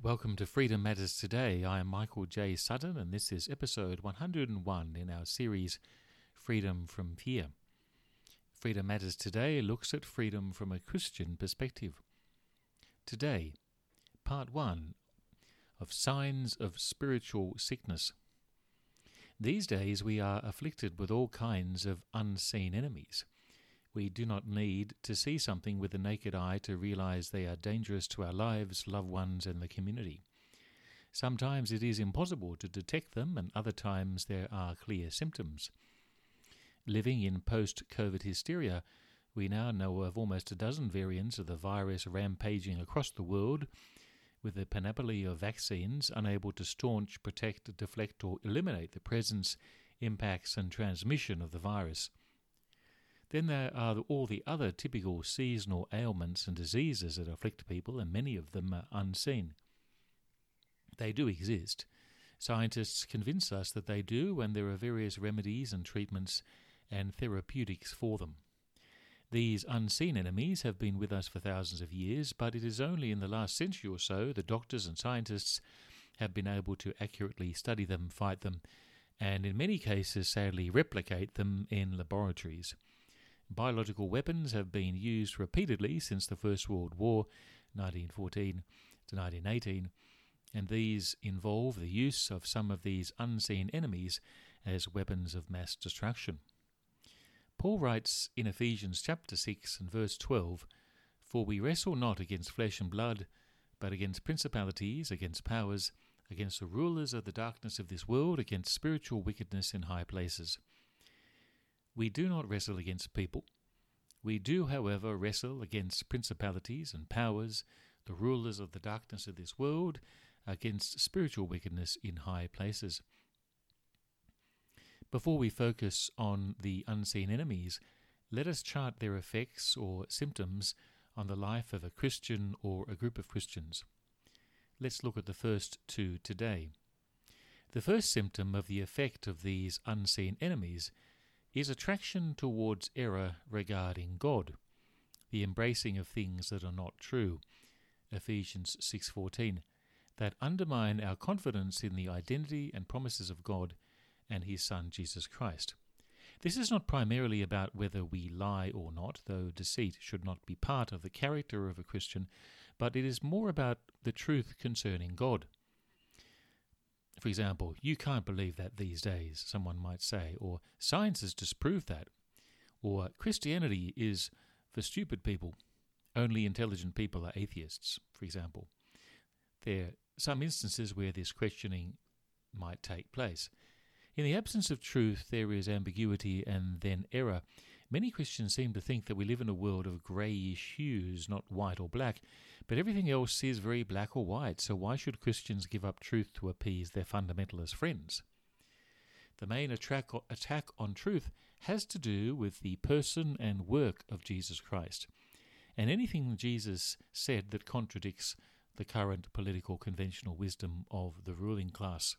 Welcome to Freedom Matters Today. I am Michael J. Sutton, and this is episode 101 in our series Freedom from Fear. Freedom Matters Today looks at freedom from a Christian perspective. Today, part 1 of Signs of Spiritual Sickness. These days we are afflicted with all kinds of unseen enemies. We do not need to see something with the naked eye to realize they are dangerous to our lives, loved ones, and the community. Sometimes it is impossible to detect them, and other times there are clear symptoms. Living in post COVID hysteria, we now know of almost a dozen variants of the virus rampaging across the world, with a panoply of vaccines unable to staunch, protect, deflect, or eliminate the presence, impacts, and transmission of the virus. Then there are all the other typical seasonal ailments and diseases that afflict people, and many of them are unseen. They do exist. Scientists convince us that they do, and there are various remedies and treatments and therapeutics for them. These unseen enemies have been with us for thousands of years, but it is only in the last century or so that doctors and scientists have been able to accurately study them, fight them, and in many cases sadly replicate them in laboratories. Biological weapons have been used repeatedly since the First World War, 1914 to 1918, and these involve the use of some of these unseen enemies as weapons of mass destruction. Paul writes in Ephesians chapter 6 and verse 12 For we wrestle not against flesh and blood, but against principalities, against powers, against the rulers of the darkness of this world, against spiritual wickedness in high places. We do not wrestle against people. We do, however, wrestle against principalities and powers, the rulers of the darkness of this world, against spiritual wickedness in high places. Before we focus on the unseen enemies, let us chart their effects or symptoms on the life of a Christian or a group of Christians. Let's look at the first two today. The first symptom of the effect of these unseen enemies is attraction towards error regarding God, the embracing of things that are not true. Ephesians 6:14 that undermine our confidence in the identity and promises of God and his son Jesus Christ. This is not primarily about whether we lie or not, though deceit should not be part of the character of a Christian, but it is more about the truth concerning God. For example, you can't believe that these days, someone might say, or science has disproved that, or Christianity is for stupid people. Only intelligent people are atheists, for example. There are some instances where this questioning might take place. In the absence of truth, there is ambiguity and then error. Many Christians seem to think that we live in a world of greyish hues, not white or black, but everything else is very black or white, so why should Christians give up truth to appease their fundamentalist friends? The main attack on truth has to do with the person and work of Jesus Christ, and anything Jesus said that contradicts the current political conventional wisdom of the ruling class.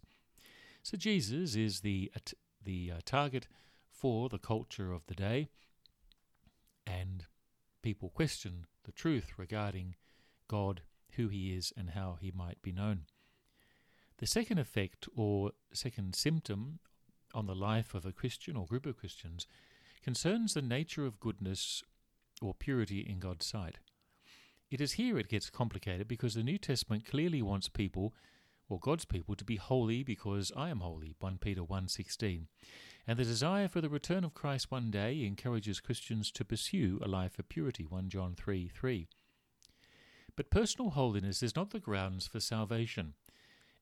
So Jesus is the the uh, target for the culture of the day, and people question the truth regarding God, who he is, and how he might be known. The second effect or second symptom on the life of a Christian or group of Christians concerns the nature of goodness or purity in God's sight. It is here it gets complicated because the New Testament clearly wants people or God's people to be holy because I am holy 1 Peter 1:16 and the desire for the return of Christ one day encourages Christians to pursue a life of purity 1 John 3:3 but personal holiness is not the grounds for salvation,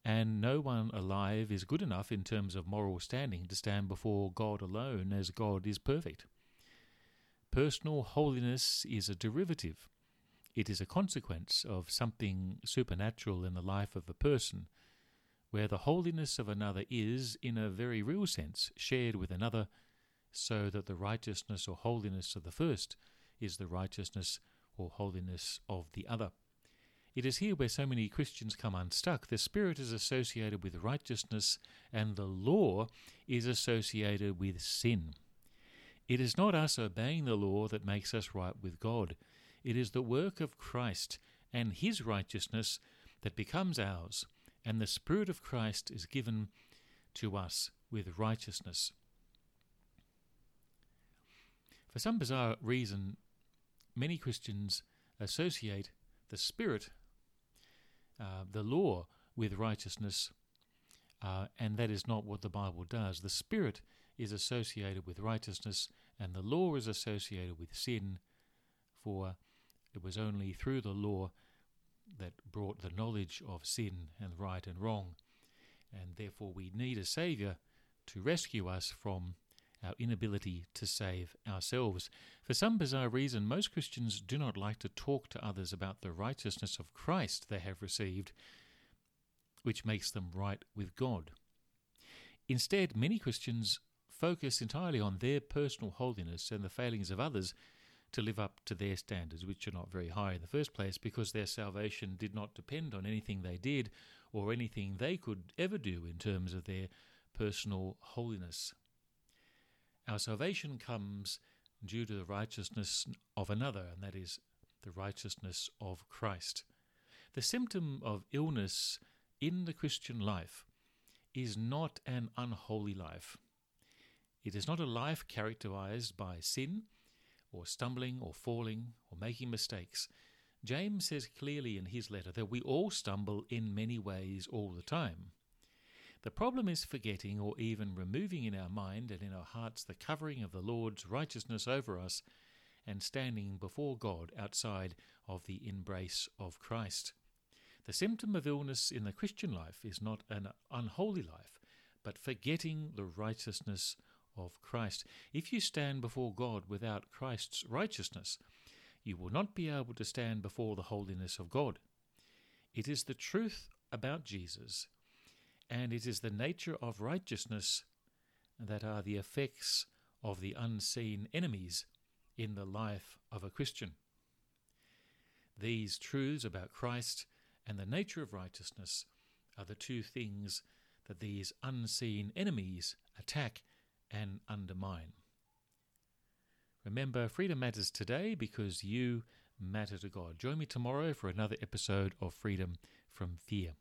and no one alive is good enough in terms of moral standing to stand before God alone as God is perfect. Personal holiness is a derivative. It is a consequence of something supernatural in the life of a person, where the holiness of another is, in a very real sense, shared with another, so that the righteousness or holiness of the first is the righteousness or holiness of the other. It is here where so many Christians come unstuck. The Spirit is associated with righteousness, and the law is associated with sin. It is not us obeying the law that makes us right with God. It is the work of Christ and His righteousness that becomes ours, and the Spirit of Christ is given to us with righteousness. For some bizarre reason, many Christians associate the Spirit, uh, the law, with righteousness, uh, and that is not what the Bible does. The Spirit is associated with righteousness, and the law is associated with sin, for it was only through the law that brought the knowledge of sin and right and wrong, and therefore we need a Saviour to rescue us from our inability to save ourselves. For some bizarre reason, most Christians do not like to talk to others about the righteousness of Christ they have received, which makes them right with God. Instead, many Christians focus entirely on their personal holiness and the failings of others to live up to their standards, which are not very high in the first place, because their salvation did not depend on anything they did or anything they could ever do in terms of their personal holiness. Our salvation comes due to the righteousness of another, and that is the righteousness of Christ. The symptom of illness in the Christian life is not an unholy life. It is not a life characterized by sin, or stumbling, or falling, or making mistakes. James says clearly in his letter that we all stumble in many ways all the time. The problem is forgetting or even removing in our mind and in our hearts the covering of the Lord's righteousness over us and standing before God outside of the embrace of Christ. The symptom of illness in the Christian life is not an unholy life, but forgetting the righteousness of Christ. If you stand before God without Christ's righteousness, you will not be able to stand before the holiness of God. It is the truth about Jesus, and it is the nature of righteousness that are the effects of the unseen enemies in the life of a Christian. These truths about Christ and the nature of righteousness are the two things that these unseen enemies attack and undermine. Remember, freedom matters today because you matter to God. Join me tomorrow for another episode of Freedom from Fear.